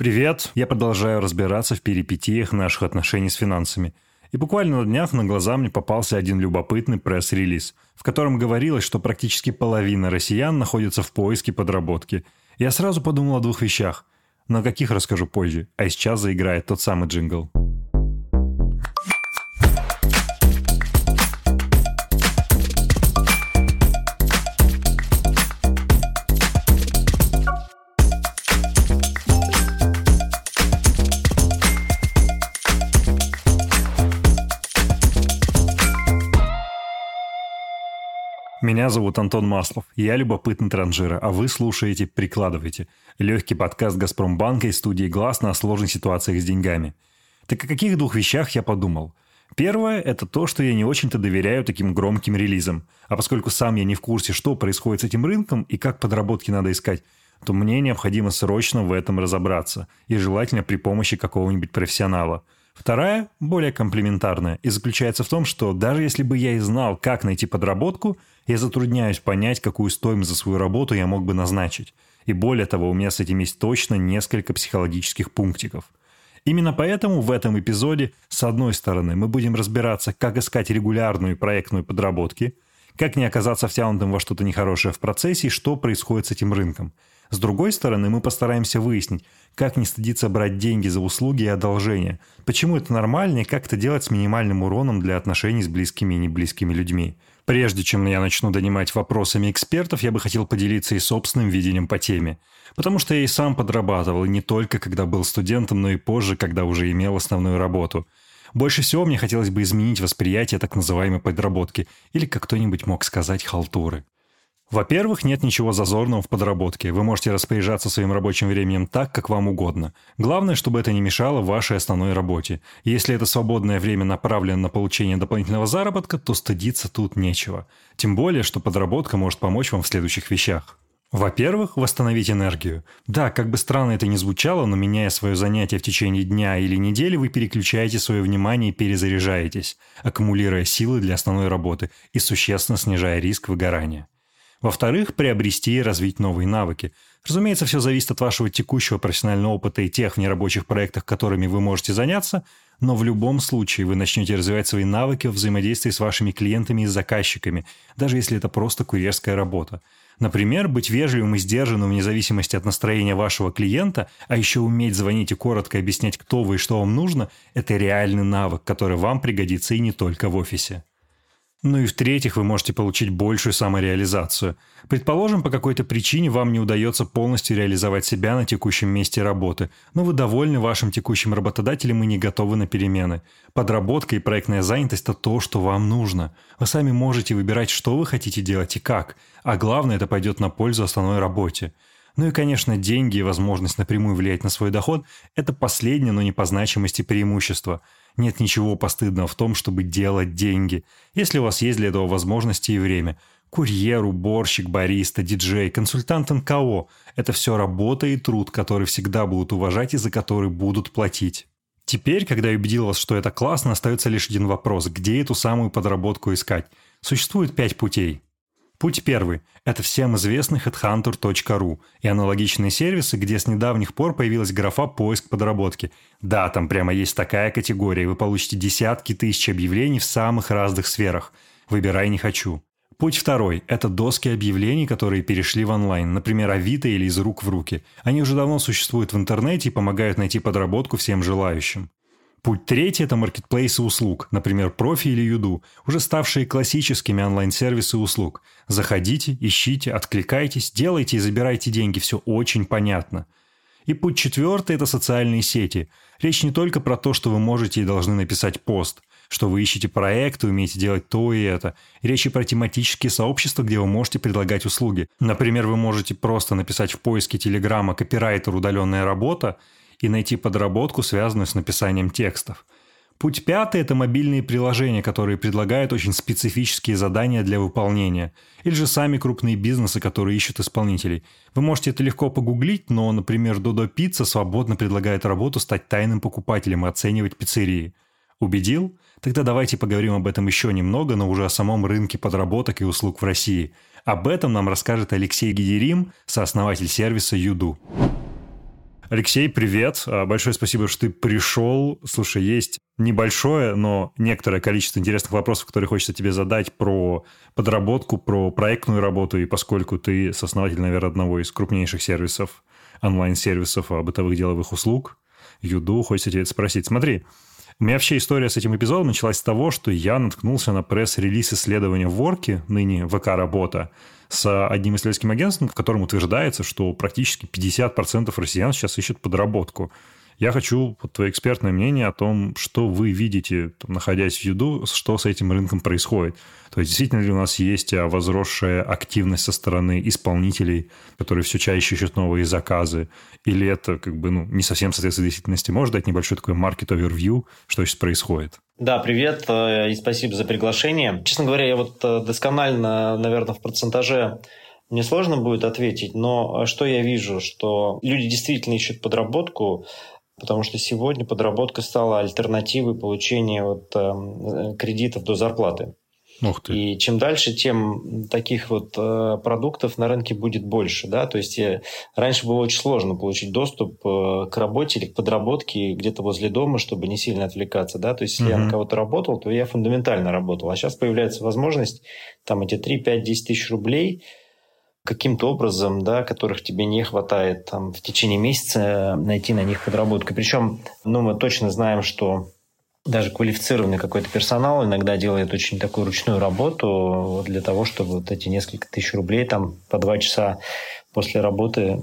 Привет! Я продолжаю разбираться в перипетиях наших отношений с финансами. И буквально на днях на глаза мне попался один любопытный пресс-релиз, в котором говорилось, что практически половина россиян находится в поиске подработки. Я сразу подумал о двух вещах. Но о каких расскажу позже, а сейчас заиграет тот самый джингл. Меня зовут Антон Маслов. Я любопытный транжира, а вы слушаете «Прикладывайте» – легкий подкаст «Газпромбанка» и студии «Глаз» на сложных ситуациях с деньгами. Так о каких двух вещах я подумал? Первое – это то, что я не очень-то доверяю таким громким релизам. А поскольку сам я не в курсе, что происходит с этим рынком и как подработки надо искать, то мне необходимо срочно в этом разобраться, и желательно при помощи какого-нибудь профессионала – Вторая, более комплементарная, и заключается в том, что даже если бы я и знал, как найти подработку, я затрудняюсь понять, какую стоимость за свою работу я мог бы назначить. И более того, у меня с этим есть точно несколько психологических пунктиков. Именно поэтому в этом эпизоде, с одной стороны, мы будем разбираться, как искать регулярную проектную подработки, как не оказаться втянутым во что-то нехорошее в процессе и что происходит с этим рынком – с другой стороны, мы постараемся выяснить, как не стыдиться брать деньги за услуги и одолжения, почему это нормально и как это делать с минимальным уроном для отношений с близкими и неблизкими людьми. Прежде чем я начну донимать вопросами экспертов, я бы хотел поделиться и собственным видением по теме. Потому что я и сам подрабатывал, и не только когда был студентом, но и позже, когда уже имел основную работу. Больше всего мне хотелось бы изменить восприятие так называемой подработки, или, как кто-нибудь мог сказать, халтуры. Во-первых, нет ничего зазорного в подработке. Вы можете распоряжаться своим рабочим временем так, как вам угодно. Главное, чтобы это не мешало вашей основной работе. Если это свободное время направлено на получение дополнительного заработка, то стыдиться тут нечего. Тем более, что подработка может помочь вам в следующих вещах. Во-первых, восстановить энергию. Да, как бы странно это ни звучало, но меняя свое занятие в течение дня или недели, вы переключаете свое внимание и перезаряжаетесь, аккумулируя силы для основной работы и существенно снижая риск выгорания. Во-вторых, приобрести и развить новые навыки. Разумеется, все зависит от вашего текущего профессионального опыта и тех нерабочих проектах, которыми вы можете заняться, но в любом случае вы начнете развивать свои навыки в взаимодействии с вашими клиентами и заказчиками, даже если это просто курьерская работа. Например, быть вежливым и сдержанным вне зависимости от настроения вашего клиента, а еще уметь звонить и коротко объяснять, кто вы и что вам нужно, это реальный навык, который вам пригодится и не только в офисе. Ну и в-третьих, вы можете получить большую самореализацию. Предположим, по какой-то причине вам не удается полностью реализовать себя на текущем месте работы, но вы довольны вашим текущим работодателем и не готовы на перемены. Подработка и проектная занятость – это то, что вам нужно. Вы сами можете выбирать, что вы хотите делать и как. А главное, это пойдет на пользу основной работе. Ну и, конечно, деньги и возможность напрямую влиять на свой доход – это последнее, но не по значимости преимущество. Нет ничего постыдного в том, чтобы делать деньги, если у вас есть для этого возможности и время. Курьер, уборщик, бариста, диджей, консультант НКО – это все работа и труд, который всегда будут уважать и за который будут платить. Теперь, когда я убедил вас, что это классно, остается лишь один вопрос – где эту самую подработку искать? Существует пять путей – Путь первый – это всем известный headhunter.ru и аналогичные сервисы, где с недавних пор появилась графа «Поиск подработки». Да, там прямо есть такая категория, и вы получите десятки тысяч объявлений в самых разных сферах. Выбирай «Не хочу». Путь второй – это доски объявлений, которые перешли в онлайн, например, Авито или из рук в руки. Они уже давно существуют в интернете и помогают найти подработку всем желающим. Путь третий – это маркетплейсы услуг, например, Профи или Юду, уже ставшие классическими онлайн-сервисы услуг. Заходите, ищите, откликайтесь, делайте и забирайте деньги, все очень понятно. И путь четвертый – это социальные сети. Речь не только про то, что вы можете и должны написать пост, что вы ищете проекты, умеете делать то и это. Речь и про тематические сообщества, где вы можете предлагать услуги. Например, вы можете просто написать в поиске Телеграма «Копирайтер удаленная работа», и найти подработку, связанную с написанием текстов. Путь пятый – это мобильные приложения, которые предлагают очень специфические задания для выполнения. Или же сами крупные бизнесы, которые ищут исполнителей. Вы можете это легко погуглить, но, например, Dodo Pizza свободно предлагает работу стать тайным покупателем и оценивать пиццерии. Убедил? Тогда давайте поговорим об этом еще немного, но уже о самом рынке подработок и услуг в России. Об этом нам расскажет Алексей Гидерим, сооснователь сервиса Юду. Алексей, привет. А, большое спасибо, что ты пришел. Слушай, есть небольшое, но некоторое количество интересных вопросов, которые хочется тебе задать про подработку, про проектную работу, и поскольку ты сооснователь, наверное, одного из крупнейших сервисов, онлайн-сервисов а, бытовых деловых услуг, Юду, хочется тебе это спросить. Смотри, у меня вообще история с этим эпизодом началась с того, что я наткнулся на пресс-релиз исследования в Ворке, ныне ВК-работа, с одним исследовательским агентством, в котором утверждается, что практически 50% россиян сейчас ищут подработку. Я хочу вот, твое экспертное мнение о том, что вы видите, там, находясь в Юду, что с этим рынком происходит. То есть, действительно ли у нас есть а, возросшая активность со стороны исполнителей, которые все чаще ищут новые заказы, или это как бы ну, не совсем соответствует действительности? Можешь дать небольшой такой маркет овервью, что сейчас происходит? Да, привет э, и спасибо за приглашение. Честно говоря, я вот э, досконально, наверное, в процентаже мне сложно будет ответить, но что я вижу, что люди действительно ищут подработку, потому что сегодня подработка стала альтернативой получения вот, э, кредитов до зарплаты. Ух ты. И чем дальше, тем таких вот э, продуктов на рынке будет больше. Да? То есть э, раньше было очень сложно получить доступ э, к работе или к подработке где-то возле дома, чтобы не сильно отвлекаться. Да? То есть если угу. я на кого-то работал, то я фундаментально работал. А сейчас появляется возможность там эти 3, 5, 10 тысяч рублей каким-то образом, да, которых тебе не хватает там, в течение месяца, найти на них подработку. Причем ну, мы точно знаем, что даже квалифицированный какой-то персонал иногда делает очень такую ручную работу для того, чтобы вот эти несколько тысяч рублей там по два часа после работы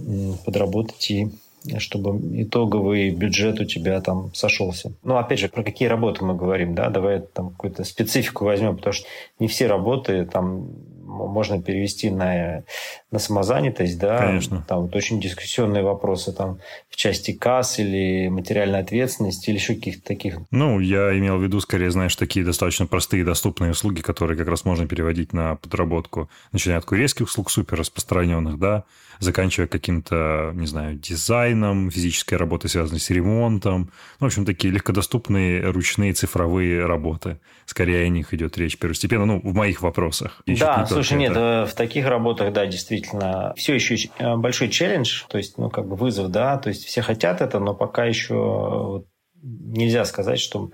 подработать и чтобы итоговый бюджет у тебя там сошелся. Ну, опять же, про какие работы мы говорим, да, давай там какую-то специфику возьмем, потому что не все работы там можно перевести на, на самозанятость, да. Конечно. Там вот очень дискуссионные вопросы там в части касс или материальной ответственности или еще каких-то таких. Ну, я имел в виду, скорее, знаешь, такие достаточно простые доступные услуги, которые как раз можно переводить на подработку, начиная от курьерских услуг супер распространенных, да, заканчивая каким-то, не знаю, дизайном, физической работой, связанной с ремонтом. Ну, в общем, такие легкодоступные ручные цифровые работы. Скорее о них идет речь первостепенно, ну, в моих вопросах. Да, слушай, нет, это. в таких работах, да, действительно, все еще э, большой челлендж, то есть, ну, как бы вызов, да, то есть все хотят это, но пока еще нельзя сказать, что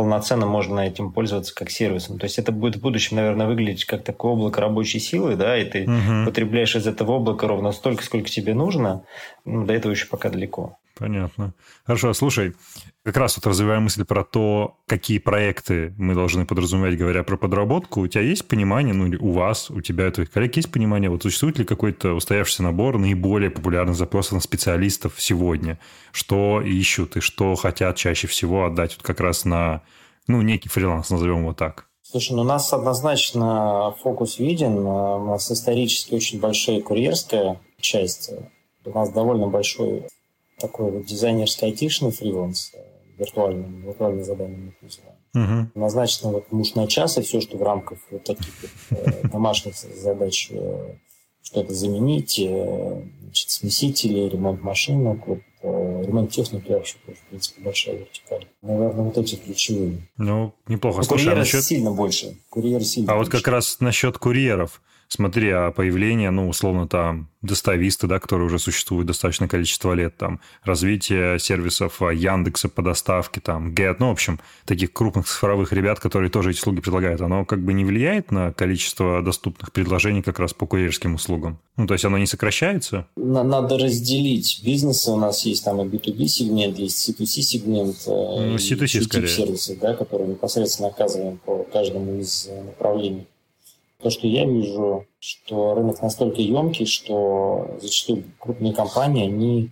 полноценно можно этим пользоваться как сервисом. То есть это будет в будущем, наверное, выглядеть как такое облако рабочей силы, да, и ты угу. потребляешь из этого облака ровно столько, сколько тебе нужно. Ну, до этого еще пока далеко. Понятно. Хорошо, слушай, как раз вот развивая мысль про то, какие проекты мы должны подразумевать, говоря про подработку, у тебя есть понимание, ну, у вас, у тебя, у твоих коллег есть понимание, вот существует ли какой-то устоявшийся набор наиболее популярных запросов на специалистов сегодня? Что ищут и что хотят чаще всего отдать вот как раз на, ну, некий фриланс, назовем его так? Слушай, ну у нас однозначно фокус виден. У нас исторически очень большая курьерская часть. У нас довольно большой такой вот дизайнерский айтишный фриланс, э, виртуальным, виртуальное задание мы их называем. Угу. Назначено вот муж на час, и все, что в рамках вот таких вот, э, домашних задач э, что-то заменить, значит, смесители, ремонт машинок, вот, ремонт техники вообще тоже, в принципе, большая вертикаль. Наверное, вот эти ключевые. Ну, неплохо. Но Слушай, а насчет... сильно больше. Курьеры сильно А больше. вот как раз насчет курьеров смотри, а появление, ну, условно, там, достависты, да, которые уже существуют достаточное количество лет, там, развитие сервисов а, Яндекса по доставке, там, Get, ну, в общем, таких крупных цифровых ребят, которые тоже эти услуги предлагают, оно как бы не влияет на количество доступных предложений как раз по курьерским услугам? Ну, то есть оно не сокращается? Надо разделить бизнесы. У нас есть там и B2B сегмент, есть C2C сегмент. Э, ну, C2C скорее. сервисы, да, которые непосредственно оказываем по каждому из э, направлений. То, что я вижу, что рынок настолько емкий, что зачастую крупные компании, они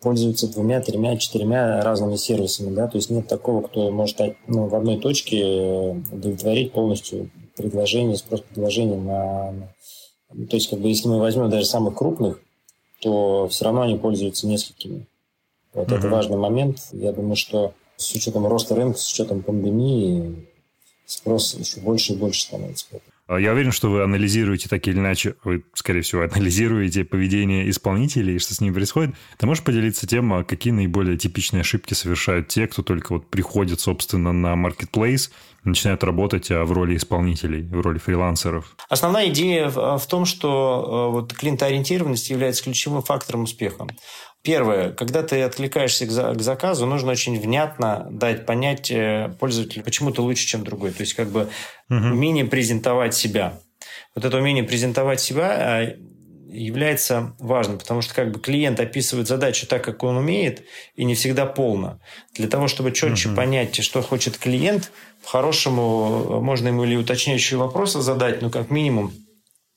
пользуются двумя, тремя, четырьмя разными сервисами, да, то есть нет такого, кто может ну, в одной точке удовлетворить полностью предложение, спрос предложения на, на... То есть, как бы, если мы возьмем даже самых крупных, то все равно они пользуются несколькими. Вот mm-hmm. это важный момент. Я думаю, что с учетом роста рынка, с учетом пандемии, спрос еще больше и больше становится. А я уверен, что вы анализируете так или иначе, вы, скорее всего, анализируете поведение исполнителей, что с ними происходит. Ты можешь поделиться тем, а какие наиболее типичные ошибки совершают те, кто только вот приходит, собственно, на marketplace, начинают работать а, в роли исполнителей, в роли фрилансеров? Основная идея в том, что вот клиентоориентированность является ключевым фактором успеха. Первое, когда ты откликаешься к, за, к заказу, нужно очень внятно дать понять э, пользователю, почему ты лучше, чем другой. То есть как бы угу. умение презентовать себя. Вот это умение презентовать себя а, является важным, потому что как бы клиент описывает задачу так, как он умеет, и не всегда полно. Для того, чтобы четче угу. понять, что хочет клиент, по-хорошему можно ему или уточняющие вопросы задать, но как минимум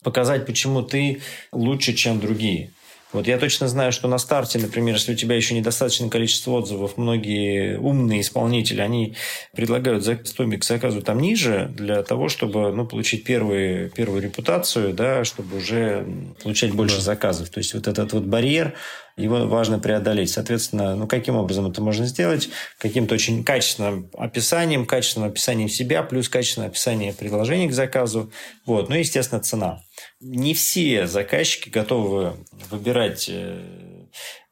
показать, почему ты лучше, чем другие. Вот я точно знаю, что на старте, например, если у тебя еще недостаточное количество отзывов, многие умные исполнители, они предлагают стоимость к заказу там ниже для того, чтобы ну, получить первую, первую репутацию, да, чтобы уже получать больше да. заказов. То есть вот этот вот барьер, его важно преодолеть. Соответственно, ну каким образом это можно сделать? Каким-то очень качественным описанием, качественным описанием себя, плюс качественное описание предложений к заказу. Вот. Ну, естественно, цена не все заказчики готовы выбирать э,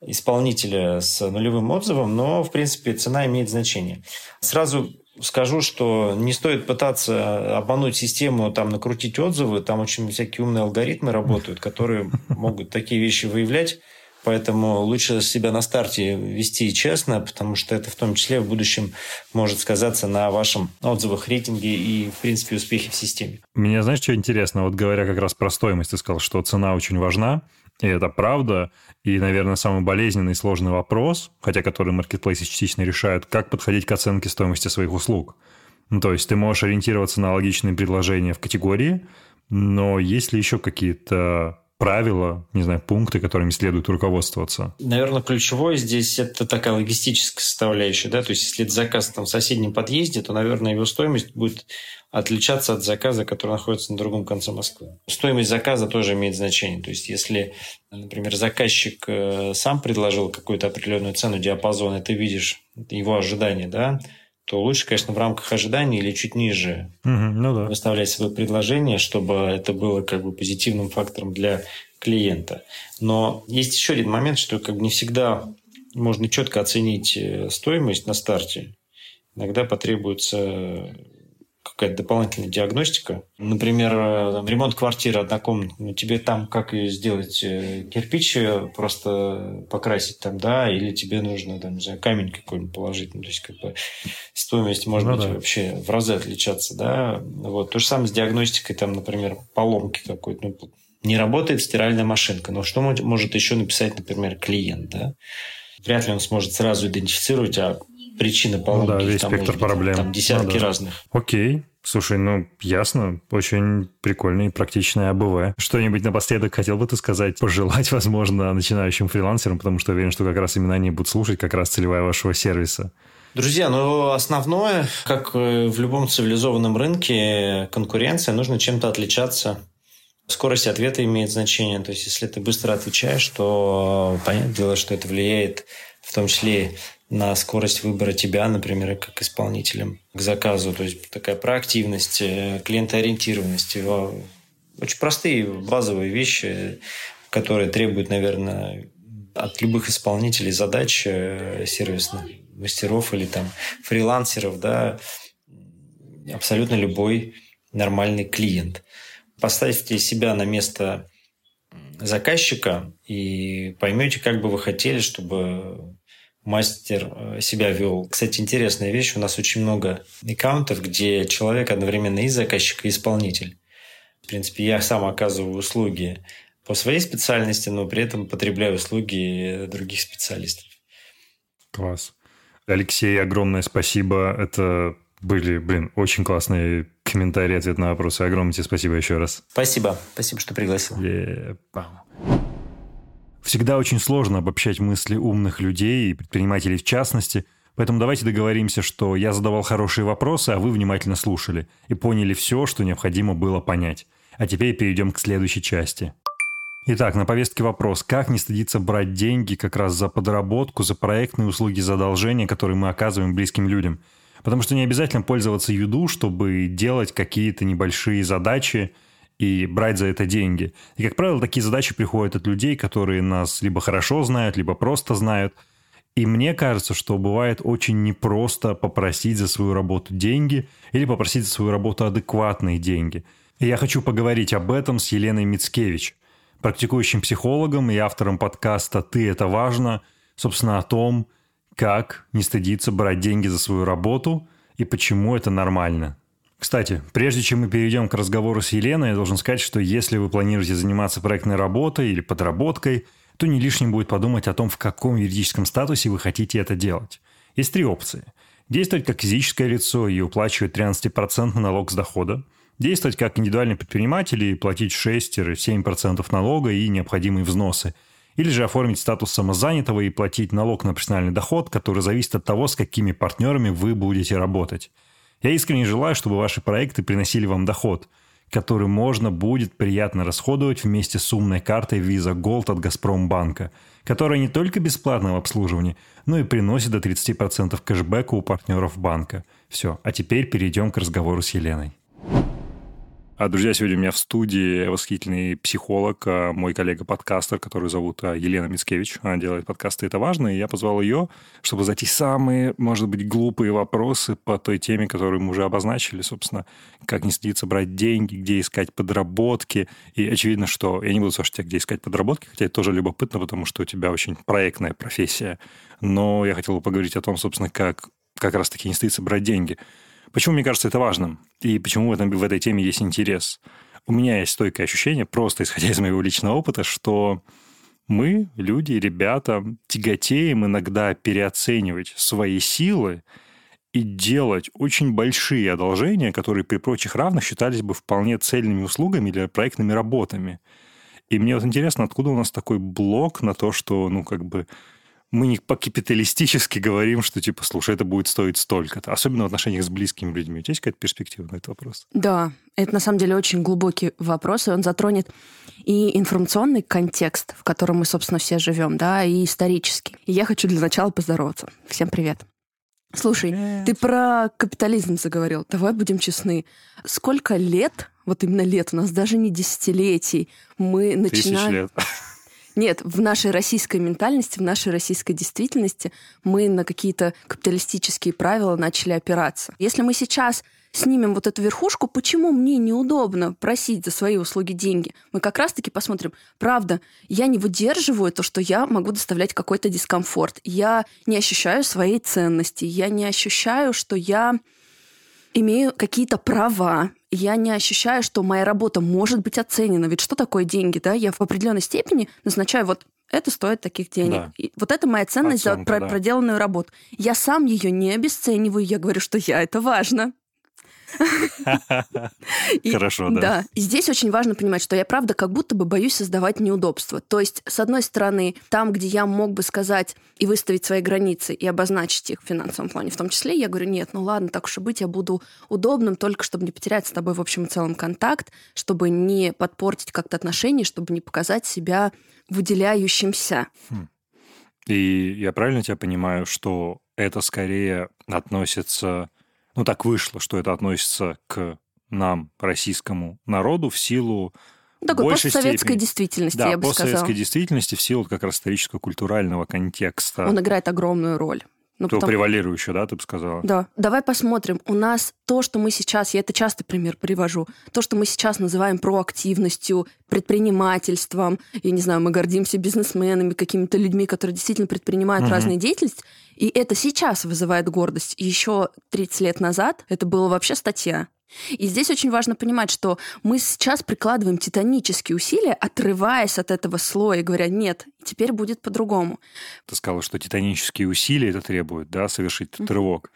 исполнителя с нулевым отзывом, но, в принципе, цена имеет значение. Сразу скажу, что не стоит пытаться обмануть систему, там, накрутить отзывы. Там очень всякие умные алгоритмы работают, которые могут такие вещи выявлять. Поэтому лучше себя на старте вести честно, потому что это в том числе в будущем может сказаться на вашем отзывах, рейтинге и, в принципе, успехе в системе. Мне, знаешь, что интересно? Вот говоря как раз про стоимость, ты сказал, что цена очень важна, и это правда. И, наверное, самый болезненный и сложный вопрос, хотя который маркетплейсы частично решают, как подходить к оценке стоимости своих услуг. Ну, то есть ты можешь ориентироваться на логичные предложения в категории, но есть ли еще какие-то правила, не знаю, пункты, которыми следует руководствоваться? Наверное, ключевое здесь это такая логистическая составляющая, да, то есть если это заказ там, в соседнем подъезде, то, наверное, его стоимость будет отличаться от заказа, который находится на другом конце Москвы. Стоимость заказа тоже имеет значение. То есть, если, например, заказчик э, сам предложил какую-то определенную цену диапазон, и ты видишь его ожидания, да, то лучше, конечно, в рамках ожиданий или чуть ниже угу, ну да. выставлять свои предложения, чтобы это было как бы позитивным фактором для клиента. Но есть еще один момент, что как бы не всегда можно четко оценить э, стоимость на старте. Иногда потребуется какая-то дополнительная диагностика. Например, э, там, ремонт квартиры однокомнатной. Тебе там как ее сделать? Э, кирпич просто покрасить там, да? Или тебе нужно, там, не знаю, камень какой-нибудь положить? Ну, то есть, как бы стоимость может ну, быть да. вообще в разы отличаться, да? Вот. То же самое с диагностикой, там, например, поломки какой-то. Ну, не работает стиральная машинка. Но что может еще написать, например, клиент, да? Вряд ли он сможет сразу идентифицировать, а причины поломки. Ну, да, весь там, спектр проблем. Там десятки ну, да. разных. Окей. Слушай, ну, ясно. Очень прикольный и практичный АБВ. Что-нибудь напоследок хотел бы ты сказать, пожелать, возможно, начинающим фрилансерам, потому что уверен, что как раз именно они будут слушать как раз целевая вашего сервиса. Друзья, ну основное, как в любом цивилизованном рынке, конкуренция, нужно чем-то отличаться. Скорость ответа имеет значение. То есть, если ты быстро отвечаешь, то понятное дело, что это влияет в том числе на скорость выбора тебя, например, как исполнителем к заказу. То есть такая проактивность, э, клиентоориентированность. Очень простые базовые вещи, которые требуют, наверное, от любых исполнителей задач э, сервисных мастеров или там фрилансеров, да, абсолютно любой нормальный клиент. Поставьте себя на место заказчика и поймете, как бы вы хотели, чтобы мастер э, себя вел. Кстати, интересная вещь. У нас очень много аккаунтов, где человек одновременно и заказчик, и исполнитель. В принципе, я сам оказываю услуги по своей специальности, но при этом потребляю услуги других специалистов. Класс. Алексей, огромное спасибо. Это были, блин, очень классные комментарии, ответ на вопросы. Огромное тебе спасибо еще раз. Спасибо. Спасибо, что пригласил. Yeah. Всегда очень сложно обобщать мысли умных людей и предпринимателей в частности, поэтому давайте договоримся, что я задавал хорошие вопросы, а вы внимательно слушали и поняли все, что необходимо было понять. А теперь перейдем к следующей части. Итак, на повестке вопрос, как не стыдиться брать деньги как раз за подработку, за проектные услуги, за одолжения, которые мы оказываем близким людям. Потому что не обязательно пользоваться юду, чтобы делать какие-то небольшие задачи, и брать за это деньги. И, как правило, такие задачи приходят от людей, которые нас либо хорошо знают, либо просто знают. И мне кажется, что бывает очень непросто попросить за свою работу деньги или попросить за свою работу адекватные деньги. И я хочу поговорить об этом с Еленой Мицкевич. практикующим психологом и автором подкаста «Ты – это важно», собственно, о том, как не стыдиться брать деньги за свою работу и почему это нормально. Кстати, прежде чем мы перейдем к разговору с Еленой, я должен сказать, что если вы планируете заниматься проектной работой или подработкой, то не лишним будет подумать о том, в каком юридическом статусе вы хотите это делать. Есть три опции. Действовать как физическое лицо и уплачивать 13% налог с дохода. Действовать как индивидуальный предприниматель и платить 6-7% налога и необходимые взносы. Или же оформить статус самозанятого и платить налог на персональный доход, который зависит от того, с какими партнерами вы будете работать. Я искренне желаю, чтобы ваши проекты приносили вам доход, который можно будет приятно расходовать вместе с умной картой Visa Gold от Газпромбанка, которая не только бесплатна в обслуживании, но и приносит до 30% кэшбэка у партнеров банка. Все, а теперь перейдем к разговору с Еленой. А, друзья, сегодня у меня в студии восхитительный психолог, а, мой коллега-подкастер, который зовут а, Елена Мицкевич. Она делает подкасты «Это важно», и я позвал ее, чтобы задать самые, может быть, глупые вопросы по той теме, которую мы уже обозначили, собственно, как не стыдиться брать деньги, где искать подработки. И очевидно, что я не буду спрашивать тебя, где искать подработки, хотя это тоже любопытно, потому что у тебя очень проектная профессия. Но я хотел бы поговорить о том, собственно, как как раз-таки не стыдиться брать деньги. Почему мне кажется это важным? И почему в, этом, в этой теме есть интерес? У меня есть стойкое ощущение, просто исходя из моего личного опыта, что мы, люди, ребята, тяготеем иногда переоценивать свои силы и делать очень большие одолжения, которые при прочих равных считались бы вполне цельными услугами или проектными работами. И мне вот интересно, откуда у нас такой блок на то, что, ну, как бы, мы не по-капиталистически говорим, что типа, слушай, это будет стоить столько-то. Особенно в отношениях с близкими людьми. У тебя есть какая-то перспектива на этот вопрос? Да, это на самом деле очень глубокий вопрос, и он затронет и информационный контекст, в котором мы, собственно, все живем, да, и исторический. И я хочу для начала поздороваться. Всем привет. Слушай, привет. ты про капитализм заговорил. Давай будем честны. Сколько лет, вот именно лет, у нас даже не десятилетий, мы начинаем... Тысяч лет. Нет, в нашей российской ментальности, в нашей российской действительности мы на какие-то капиталистические правила начали опираться. Если мы сейчас снимем вот эту верхушку, почему мне неудобно просить за свои услуги деньги? Мы как раз-таки посмотрим, правда, я не выдерживаю то, что я могу доставлять какой-то дискомфорт. Я не ощущаю своей ценности, я не ощущаю, что я имею какие-то права, я не ощущаю, что моя работа может быть оценена. Ведь что такое деньги, да? Я в определенной степени назначаю вот это стоит таких денег. Да. И вот это моя ценность Оценка, за про- да. проделанную работу. Я сам ее не обесцениваю, я говорю, что я это важно. Хорошо, да. Да. И здесь очень важно понимать, что я, правда, как будто бы боюсь создавать неудобства. То есть, с одной стороны, там, где я мог бы сказать и выставить свои границы и обозначить их в финансовом плане, в том числе, я говорю, нет, ну ладно, так уж и быть, я буду удобным, только чтобы не потерять с тобой в общем и целом контакт, чтобы не подпортить как-то отношения, чтобы не показать себя выделяющимся. Хм. И я правильно тебя понимаю, что это скорее относится ну, так вышло, что это относится к нам, российскому народу, в силу такой большей постсоветской степени. действительности, да, я бы постсоветской сказала. действительности в силу как раз историческо-культурального контекста. Он играет огромную роль. Ну, то потому... превалирующую, да, ты бы сказала? Да. Давай посмотрим. У нас то, что мы сейчас, я это часто пример привожу, то, что мы сейчас называем проактивностью, предпринимательством, я не знаю, мы гордимся бизнесменами, какими-то людьми, которые действительно предпринимают угу. разные деятельности, и это сейчас вызывает гордость. Еще 30 лет назад это было вообще статья. И здесь очень важно понимать, что мы сейчас прикладываем титанические усилия, отрываясь от этого слоя, и говоря, нет, теперь будет по-другому. Ты сказала, что титанические усилия это требует, да, совершить этот рывок.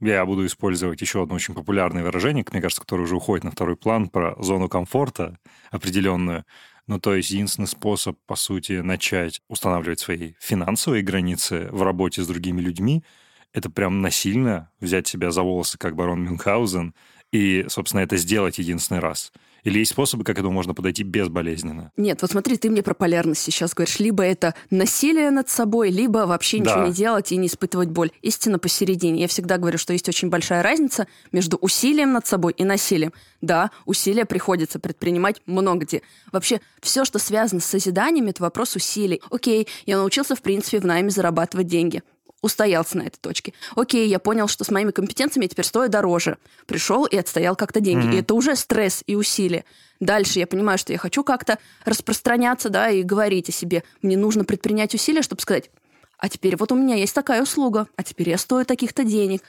Я буду использовать еще одно очень популярное выражение, мне кажется, которое уже уходит на второй план, про зону комфорта определенную. Ну, то есть единственный способ, по сути, начать устанавливать свои финансовые границы в работе с другими людьми, это прям насильно взять себя за волосы, как барон Мюнхгаузен, и, собственно, это сделать единственный раз? Или есть способы, как к этому можно подойти безболезненно? Нет, вот смотри, ты мне про полярность сейчас говоришь. Либо это насилие над собой, либо вообще ничего да. не делать и не испытывать боль. Истина посередине. Я всегда говорю, что есть очень большая разница между усилием над собой и насилием. Да, усилия приходится предпринимать много где. Вообще, все, что связано с созиданием, это вопрос усилий. Окей, я научился, в принципе, в найме зарабатывать деньги устоялся на этой точке. Окей, я понял, что с моими компетенциями я теперь стою дороже. Пришел и отстоял как-то деньги. Mm-hmm. И это уже стресс и усилие. Дальше я понимаю, что я хочу как-то распространяться, да, и говорить о себе. Мне нужно предпринять усилия, чтобы сказать, а теперь вот у меня есть такая услуга, а теперь я стою таких-то денег.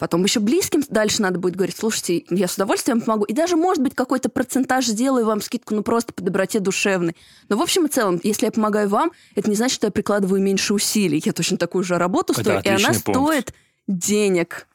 Потом еще близким дальше надо будет говорить, слушайте, я с удовольствием помогу. И даже, может быть, какой-то процентаж сделаю вам скидку, ну просто по доброте душевной. Но в общем и целом, если я помогаю вам, это не значит, что я прикладываю меньше усилий. Я точно такую же работу стою, и она пункт. стоит денег.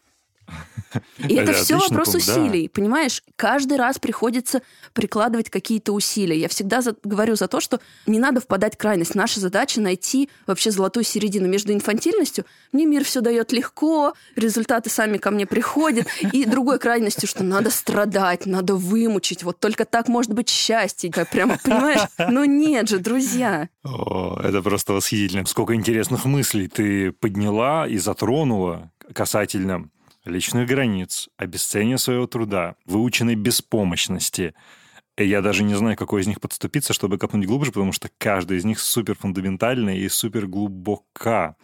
И это, все вопрос пункт, усилий, да. понимаешь? Каждый раз приходится прикладывать какие-то усилия. Я всегда за, говорю за то, что не надо впадать в крайность. Наша задача найти вообще золотую середину между инфантильностью. Мне мир все дает легко, результаты сами ко мне приходят, и другой крайностью, что надо страдать, надо вымучить. Вот только так может быть счастье. Прямо, понимаешь? Но нет же, друзья. О, это просто восхитительно. Сколько интересных мыслей ты подняла и затронула касательно личных границ, обесценивания своего труда, выученной беспомощности. И я даже не знаю, какой из них подступиться, чтобы копнуть глубже, потому что каждая из них супер фундаментальная и супер глубока.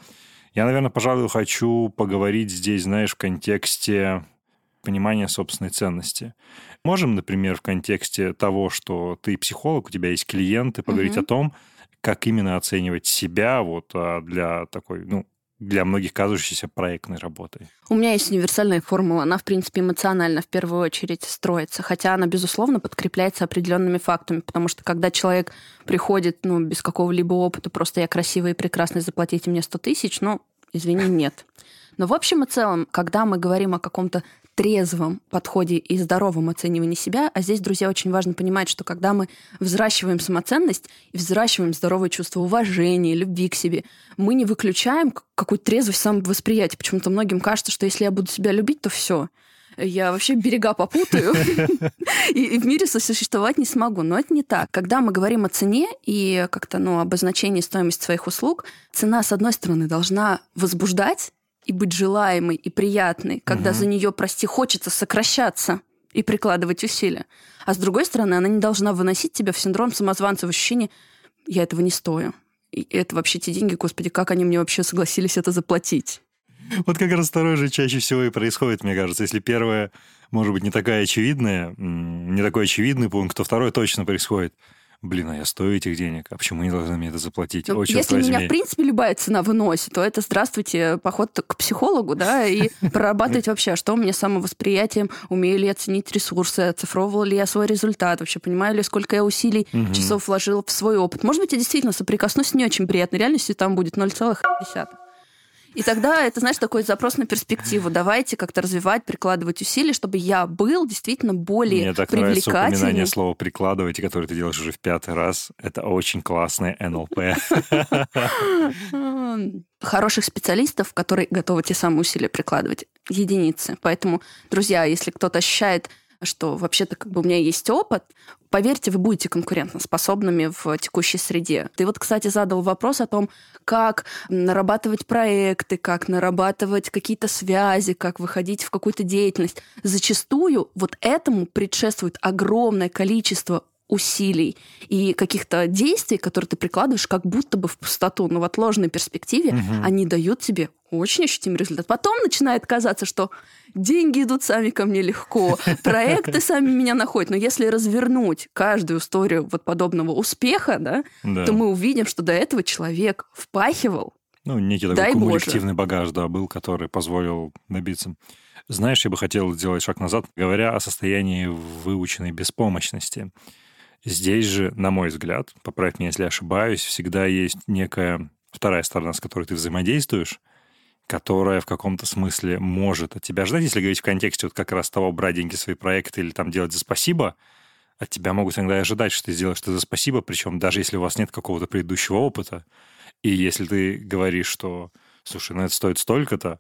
Я, наверное, пожалуй, хочу поговорить здесь, знаешь, в контексте понимания собственной ценности. Можем, например, в контексте того, что ты психолог, у тебя есть клиенты, поговорить угу. о том, как именно оценивать себя вот а, для такой, ну, для многих кажущейся проектной работой? У меня есть универсальная формула. Она, в принципе, эмоционально в первую очередь строится. Хотя она, безусловно, подкрепляется определенными фактами. Потому что когда человек приходит ну, без какого-либо опыта, просто я красивый и прекрасный, заплатите мне 100 тысяч, ну, извини, нет. Но в общем и целом, когда мы говорим о каком-то трезвом подходе и здоровом оценивании себя. А здесь, друзья, очень важно понимать, что когда мы взращиваем самоценность и взращиваем здоровое чувство уважения, любви к себе, мы не выключаем какую-то трезвость самовосприятия. Почему-то многим кажется, что если я буду себя любить, то все, я вообще берега попутаю и в мире сосуществовать не смогу. Но это не так. Когда мы говорим о цене и как-то ну, обозначении стоимости своих услуг, цена, с одной стороны, должна возбуждать, и быть желаемой и приятной, когда угу. за нее, прости, хочется сокращаться и прикладывать усилия. А с другой стороны, она не должна выносить тебя в синдром самозванца, в ощущение «я этого не стою». И это вообще те деньги, господи, как они мне вообще согласились это заплатить? Вот как раз второе же чаще всего и происходит, мне кажется. Если первое, может быть, не такая очевидная, не такой очевидный пункт, то второе точно происходит блин, а я стою этих денег, а почему не должны мне это заплатить? Ну, если возьми. меня, в принципе, любая цена выносит, то это, здравствуйте, поход к психологу, да, и прорабатывать вообще, что у меня с самовосприятием, умею ли оценить ресурсы, оцифровывала ли я свой результат, вообще понимаю ли, сколько я усилий, часов вложила в свой опыт. Может быть, я действительно соприкоснусь с не очень приятной реальностью, там будет 0,1. И тогда это, знаешь, такой запрос на перспективу. Давайте как-то развивать, прикладывать усилия, чтобы я был действительно более Мне так нравится упоминание слова «прикладывайте», которое ты делаешь уже в пятый раз. Это очень классное НЛП. Хороших специалистов, которые готовы те самые усилия прикладывать, единицы. Поэтому, друзья, если кто-то ощущает что вообще-то как бы у меня есть опыт, поверьте, вы будете конкурентоспособными в текущей среде. Ты вот, кстати, задал вопрос о том, как нарабатывать проекты, как нарабатывать какие-то связи, как выходить в какую-то деятельность. Зачастую вот этому предшествует огромное количество усилий и каких-то действий, которые ты прикладываешь как будто бы в пустоту, но в отложенной перспективе угу. они дают тебе очень ощутимый результат. Потом начинает казаться, что деньги идут сами ко мне легко, проекты сами меня находят. Но если развернуть каждую историю вот подобного успеха, да, да. то мы увидим, что до этого человек впахивал. Ну, некий такой Дай кумулятивный Боже. багаж, да, был, который позволил набиться. Знаешь, я бы хотел сделать шаг назад, говоря о состоянии выученной беспомощности. Здесь же, на мой взгляд, поправь меня, если ошибаюсь, всегда есть некая вторая сторона, с которой ты взаимодействуешь, которая в каком-то смысле может от тебя ждать, если говорить в контексте вот как раз того брать деньги в свои проекты или там делать за спасибо, от тебя могут иногда ожидать, что ты сделаешь это за спасибо, причем даже если у вас нет какого-то предыдущего опыта, и если ты говоришь, что, слушай, ну это стоит столько-то,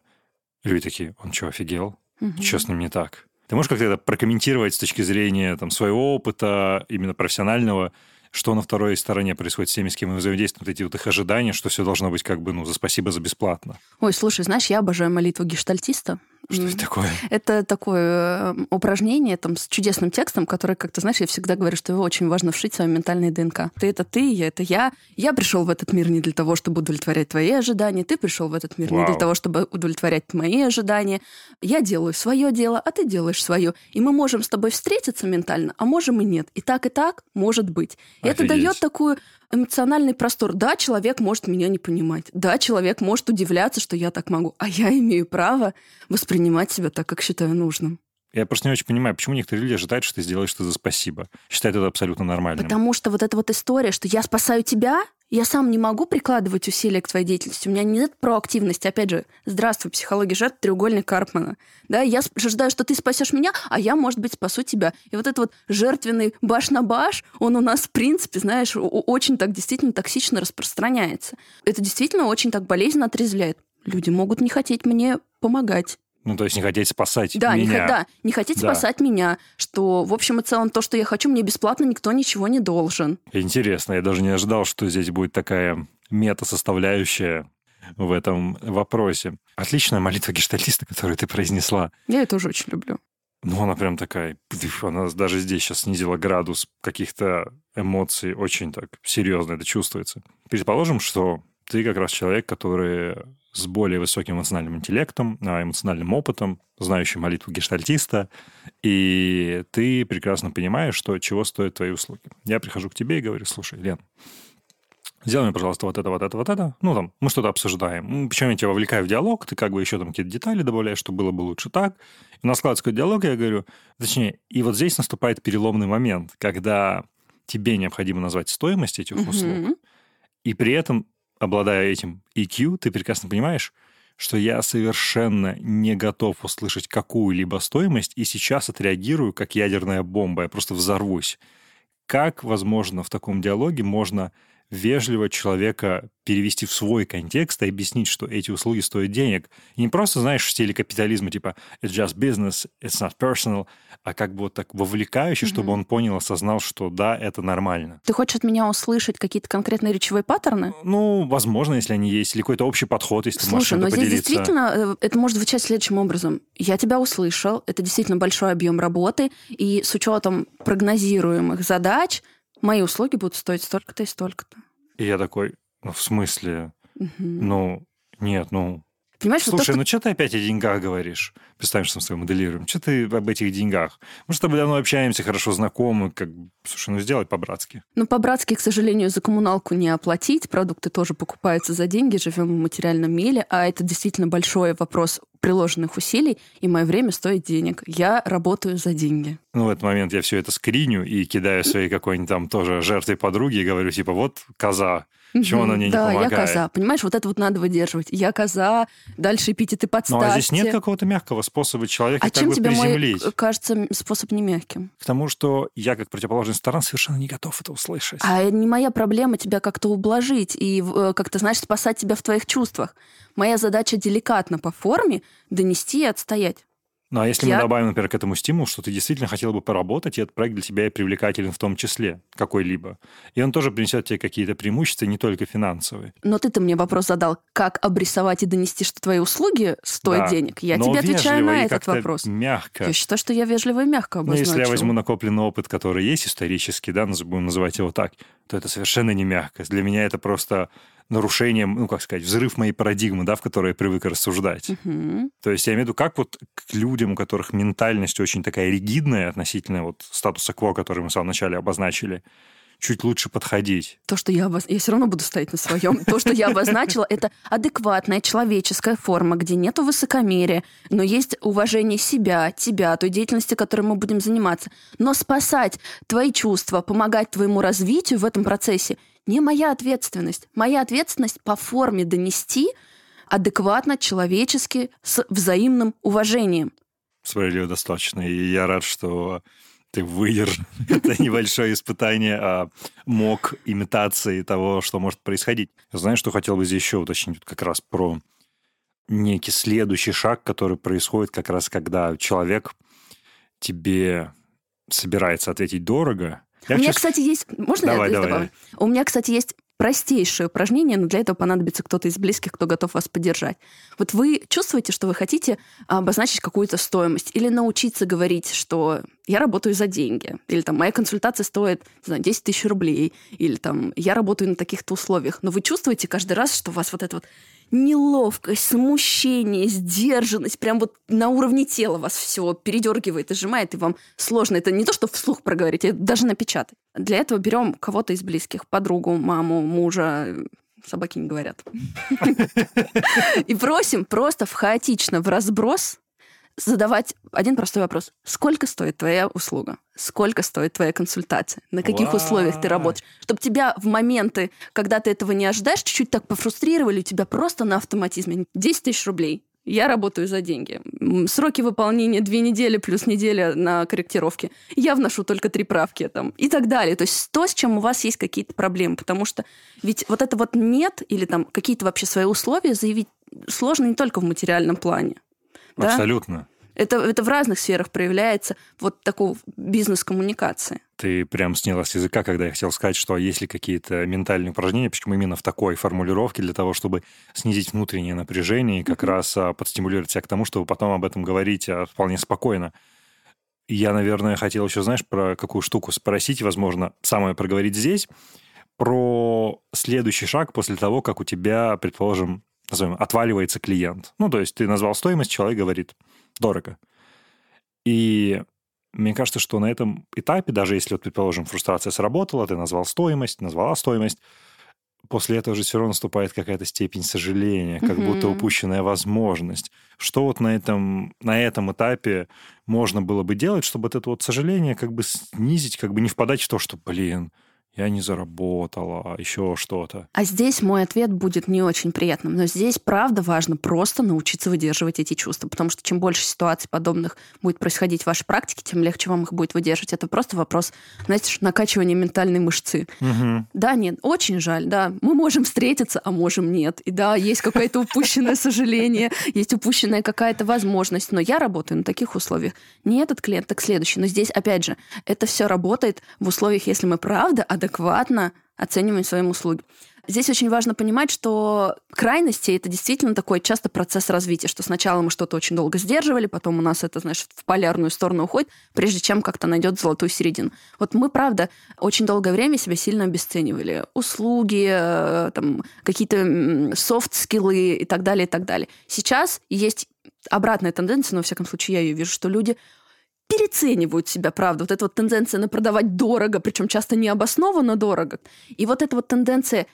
люди такие, он что, офигел? Угу. Что с ним не так? Ты можешь как-то это прокомментировать с точки зрения там, своего опыта, именно профессионального, что на второй стороне происходит с теми, с кем мы взаимодействуем, вот эти вот их ожидания, что все должно быть как бы, ну, за спасибо, за бесплатно. Ой, слушай, знаешь, я обожаю молитву гештальтиста. Что это такое? Это такое э, упражнение там, с чудесным текстом, который, как ты знаешь, я всегда говорю, что его очень важно вшить в свою ментальную ДНК. Ты — это ты, я — это я. Я пришел в этот мир не для того, чтобы удовлетворять твои ожидания. Ты пришел в этот мир Вау. не для того, чтобы удовлетворять мои ожидания. Я делаю свое дело, а ты делаешь свое. И мы можем с тобой встретиться ментально, а можем и нет. И так, и так может быть. И это дает такую эмоциональный простор. Да, человек может меня не понимать. Да, человек может удивляться, что я так могу. А я имею право воспринимать себя так, как считаю нужным. Я просто не очень понимаю, почему некоторые люди ожидают, что ты сделаешь это за спасибо. Считают это абсолютно нормальным. Потому что вот эта вот история, что я спасаю тебя, я сам не могу прикладывать усилия к твоей деятельности. У меня нет проактивности. Опять же, здравствуй, психология жертв, треугольник Карпмана. Да, я ожидаю, что ты спасешь меня, а я, может быть, спасу тебя. И вот этот вот жертвенный баш на баш, он у нас, в принципе, знаешь, очень так действительно токсично распространяется. Это действительно очень так болезненно отрезвляет. Люди могут не хотеть мне помогать. Ну, то есть не хотеть спасать да, меня. Не, да, не хотеть да. спасать меня, что, в общем и целом, то, что я хочу, мне бесплатно никто ничего не должен. Интересно, я даже не ожидал, что здесь будет такая мета-составляющая в этом вопросе. Отличная молитва гештальтиста, которую ты произнесла. Я ее тоже очень люблю. Ну, она прям такая, она даже здесь сейчас снизила градус каких-то эмоций, очень так серьезно это чувствуется. Предположим, что ты как раз человек, который с более высоким эмоциональным интеллектом, а, эмоциональным опытом, знающий молитву гештальтиста, и ты прекрасно понимаешь, что чего стоят твои услуги. Я прихожу к тебе и говорю, слушай, Лен, сделай мне, пожалуйста, вот это, вот это, вот это. Ну, там, мы что-то обсуждаем. Причем я тебя вовлекаю в диалог, ты как бы еще там какие-то детали добавляешь, что было бы лучше так. И складывается какой-то диалог, я говорю, точнее, и вот здесь наступает переломный момент, когда тебе необходимо назвать стоимость этих услуг, и при этом обладая этим EQ, ты прекрасно понимаешь, что я совершенно не готов услышать какую-либо стоимость, и сейчас отреагирую как ядерная бомба, я просто взорвусь. Как, возможно, в таком диалоге можно вежливо человека перевести в свой контекст и объяснить, что эти услуги стоят денег. И не просто, знаешь, в стиле капитализма, типа «it's just business, it's not personal», а как бы вот так вовлекающе, mm-hmm. чтобы он понял, осознал, что да, это нормально. Ты хочешь от меня услышать какие-то конкретные речевые паттерны? Ну, возможно, если они есть, или какой-то общий подход, если Слушай, ты можешь но здесь поделиться. действительно э, это может звучать следующим образом. Я тебя услышал, это действительно большой объем работы, и с учетом прогнозируемых задач мои услуги будут стоить столько-то и столько-то. И я такой, ну, в смысле? Угу. Ну, нет, ну... Понимаешь, Слушай, вот то, ну что ты опять о деньгах говоришь? Представим, что мы с тобой моделируем. Что ты об этих деньгах? Мы с тобой давно общаемся, хорошо знакомы. Как... Слушай, ну сделай по-братски. Ну, по-братски, к сожалению, за коммуналку не оплатить. Продукты тоже покупаются за деньги. Живем в материальном мире. А это действительно большой вопрос приложенных усилий, и мое время стоит денег. Я работаю за деньги. Ну, в этот момент я все это скриню и кидаю своей какой-нибудь там тоже жертвой подруги и говорю, типа, вот коза, Почему она мне не да, помогает? Да, я коза. Понимаешь, вот это вот надо выдерживать. Я коза, дальше эпитеты подставьте. Ну, а здесь нет какого-то мягкого способа человека а как чем бы тебе приземлить. мой, кажется, способ не мягким? К тому, что я, как противоположная сторона, совершенно не готов это услышать. А не моя проблема тебя как-то ублажить и э, как-то, знаешь, спасать тебя в твоих чувствах. Моя задача деликатно по форме донести и отстоять. Ну, а если я... мы добавим, например, к этому стимул, что ты действительно хотел бы поработать, и этот проект для тебя и привлекателен в том числе, какой-либо. И он тоже принесет тебе какие-то преимущества, не только финансовые. Но ты-то мне вопрос задал, как обрисовать и донести, что твои услуги стоят да, денег. Я тебе отвечаю на этот вопрос. мягко. Я считаю, что я вежливо и мягко обозначил. Ну, если я возьму накопленный опыт, который есть исторический, да, будем называть его так, то это совершенно не мягко. Для меня это просто нарушением, ну, как сказать, взрыв моей парадигмы, да, в которой я привык рассуждать. Угу. То есть я имею в виду, как вот к людям, у которых ментальность очень такая ригидная относительно вот статуса кво, который мы в самом начале обозначили, чуть лучше подходить. То, что я обоз... Я все равно буду стоять на своем. То, что я обозначила, это адекватная человеческая форма, где нет высокомерия, но есть уважение себя, тебя, той деятельности, которой мы будем заниматься. Но спасать твои чувства, помогать твоему развитию в этом процессе не моя ответственность. Моя ответственность по форме донести адекватно, человечески, с взаимным уважением. Справедливо достаточно. И я рад, что ты выдержал это небольшое испытание а мог имитации того, что может происходить. Знаешь, что хотел бы здесь еще уточнить как раз про некий следующий шаг, который происходит как раз, когда человек тебе собирается ответить дорого, я У меня, кстати, есть... Можно давай, я давай, добавлю? Давай. У меня, кстати, есть простейшее упражнение, но для этого понадобится кто-то из близких, кто готов вас поддержать. Вот вы чувствуете, что вы хотите обозначить какую-то стоимость или научиться говорить, что я работаю за деньги, или там моя консультация стоит, не знаю, 10 тысяч рублей, или там я работаю на таких-то условиях. Но вы чувствуете каждый раз, что у вас вот это вот неловкость, смущение, сдержанность, прям вот на уровне тела вас все передергивает и сжимает, и вам сложно. Это не то, что вслух проговорить, это даже напечатать. Для этого берем кого-то из близких, подругу, маму, мужа, собаки не говорят. И просим просто в хаотично, в разброс задавать один простой вопрос. Сколько стоит твоя услуга? Сколько стоит твоя консультация? На каких Вау. условиях ты работаешь? Чтобы тебя в моменты, когда ты этого не ожидаешь, чуть-чуть так пофрустрировали, у тебя просто на автоматизме 10 тысяч рублей. Я работаю за деньги. Сроки выполнения две недели плюс неделя на корректировке. Я вношу только три правки там и так далее. То есть то, с чем у вас есть какие-то проблемы. Потому что ведь вот это вот нет или там какие-то вообще свои условия заявить сложно не только в материальном плане. Абсолютно. Это, это в разных сферах проявляется, вот такого бизнес-коммуникации. Ты прям сняла с языка, когда я хотел сказать, что есть ли какие-то ментальные упражнения, почему именно в такой формулировке, для того, чтобы снизить внутреннее напряжение и как mm-hmm. раз а, подстимулировать себя к тому, чтобы потом об этом говорить а, вполне спокойно. Я, наверное, хотел еще, знаешь, про какую штуку спросить, возможно, самое проговорить здесь, про следующий шаг после того, как у тебя, предположим, назовем, отваливается клиент. Ну, то есть ты назвал стоимость, человек говорит, дорого. И мне кажется, что на этом этапе, даже если, вот, предположим, фрустрация сработала, ты назвал стоимость, назвала стоимость, после этого же все равно наступает какая-то степень сожаления, как mm-hmm. будто упущенная возможность. Что вот на этом, на этом этапе можно было бы делать, чтобы это вот сожаление как бы снизить, как бы не впадать в то, что, блин, я не заработала, еще что-то. А здесь мой ответ будет не очень приятным. Но здесь, правда, важно просто научиться выдерживать эти чувства. Потому что чем больше ситуаций подобных будет происходить в вашей практике, тем легче вам их будет выдерживать. Это просто вопрос, знаете, накачивания ментальной мышцы. Угу. Да, нет, очень жаль, да. Мы можем встретиться, а можем нет. И да, есть какое-то упущенное сожаление, есть упущенная какая-то возможность. Но я работаю на таких условиях. Не этот клиент, так следующий. Но здесь, опять же, это все работает в условиях, если мы правда адекватно оцениваем свои услуги. Здесь очень важно понимать, что крайности это действительно такой часто процесс развития, что сначала мы что-то очень долго сдерживали, потом у нас это, знаешь, в полярную сторону уходит, прежде чем как-то найдет золотую середину. Вот мы, правда, очень долгое время себя сильно обесценивали. Услуги, э, там, какие-то софт-скиллы и так далее, и так далее. Сейчас есть обратная тенденция, но, во всяком случае, я ее вижу, что люди переценивают себя, правда. Вот эта вот тенденция на продавать дорого, причем часто необоснованно дорого. И вот эта вот тенденция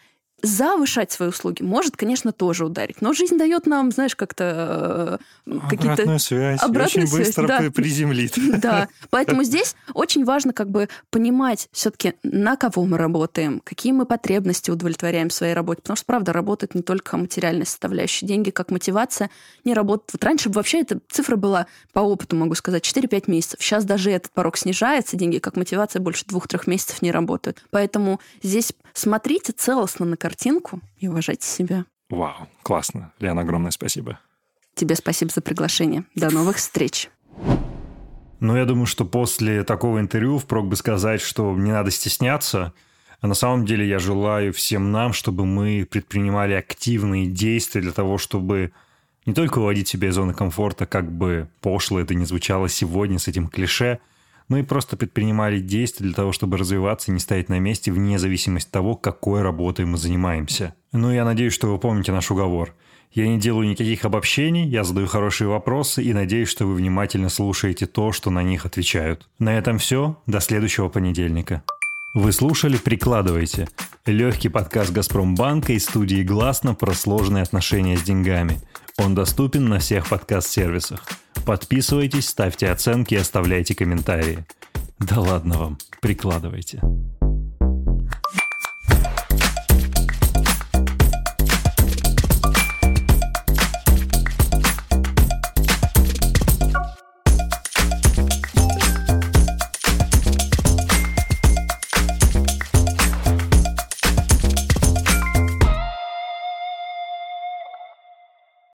завышать свои услуги может, конечно, тоже ударить. Но жизнь дает нам, знаешь, как-то э, какие-то... Обратную связь. Обратную очень связь, быстро да. приземлит. Да. Поэтому здесь очень важно как бы понимать все-таки, на кого мы работаем, какие мы потребности удовлетворяем в своей работе. Потому что, правда, работает не только материальная составляющая. Деньги как мотивация не работают. Вот раньше вообще эта цифра была, по опыту могу сказать, 4-5 месяцев. Сейчас даже этот порог снижается. Деньги как мотивация больше 2-3 месяцев не работают. Поэтому здесь смотрите целостно на картинку и уважайте себя. Вау, классно. Лена, огромное спасибо. Тебе спасибо за приглашение. До новых встреч. Ну, я думаю, что после такого интервью впрок бы сказать, что не надо стесняться. А на самом деле я желаю всем нам, чтобы мы предпринимали активные действия для того, чтобы не только выводить себя из зоны комфорта, как бы пошло это не звучало сегодня с этим клише – но и просто предпринимали действия для того, чтобы развиваться и не стоять на месте вне зависимости от того, какой работой мы занимаемся. Ну, я надеюсь, что вы помните наш уговор. Я не делаю никаких обобщений, я задаю хорошие вопросы и надеюсь, что вы внимательно слушаете то, что на них отвечают. На этом все. До следующего понедельника. Вы слушали «Прикладывайте» – легкий подкаст «Газпромбанка» и студии «Гласно» про сложные отношения с деньгами. Он доступен на всех подкаст-сервисах. Подписывайтесь, ставьте оценки оставляйте комментарии. Да ладно вам, прикладывайте.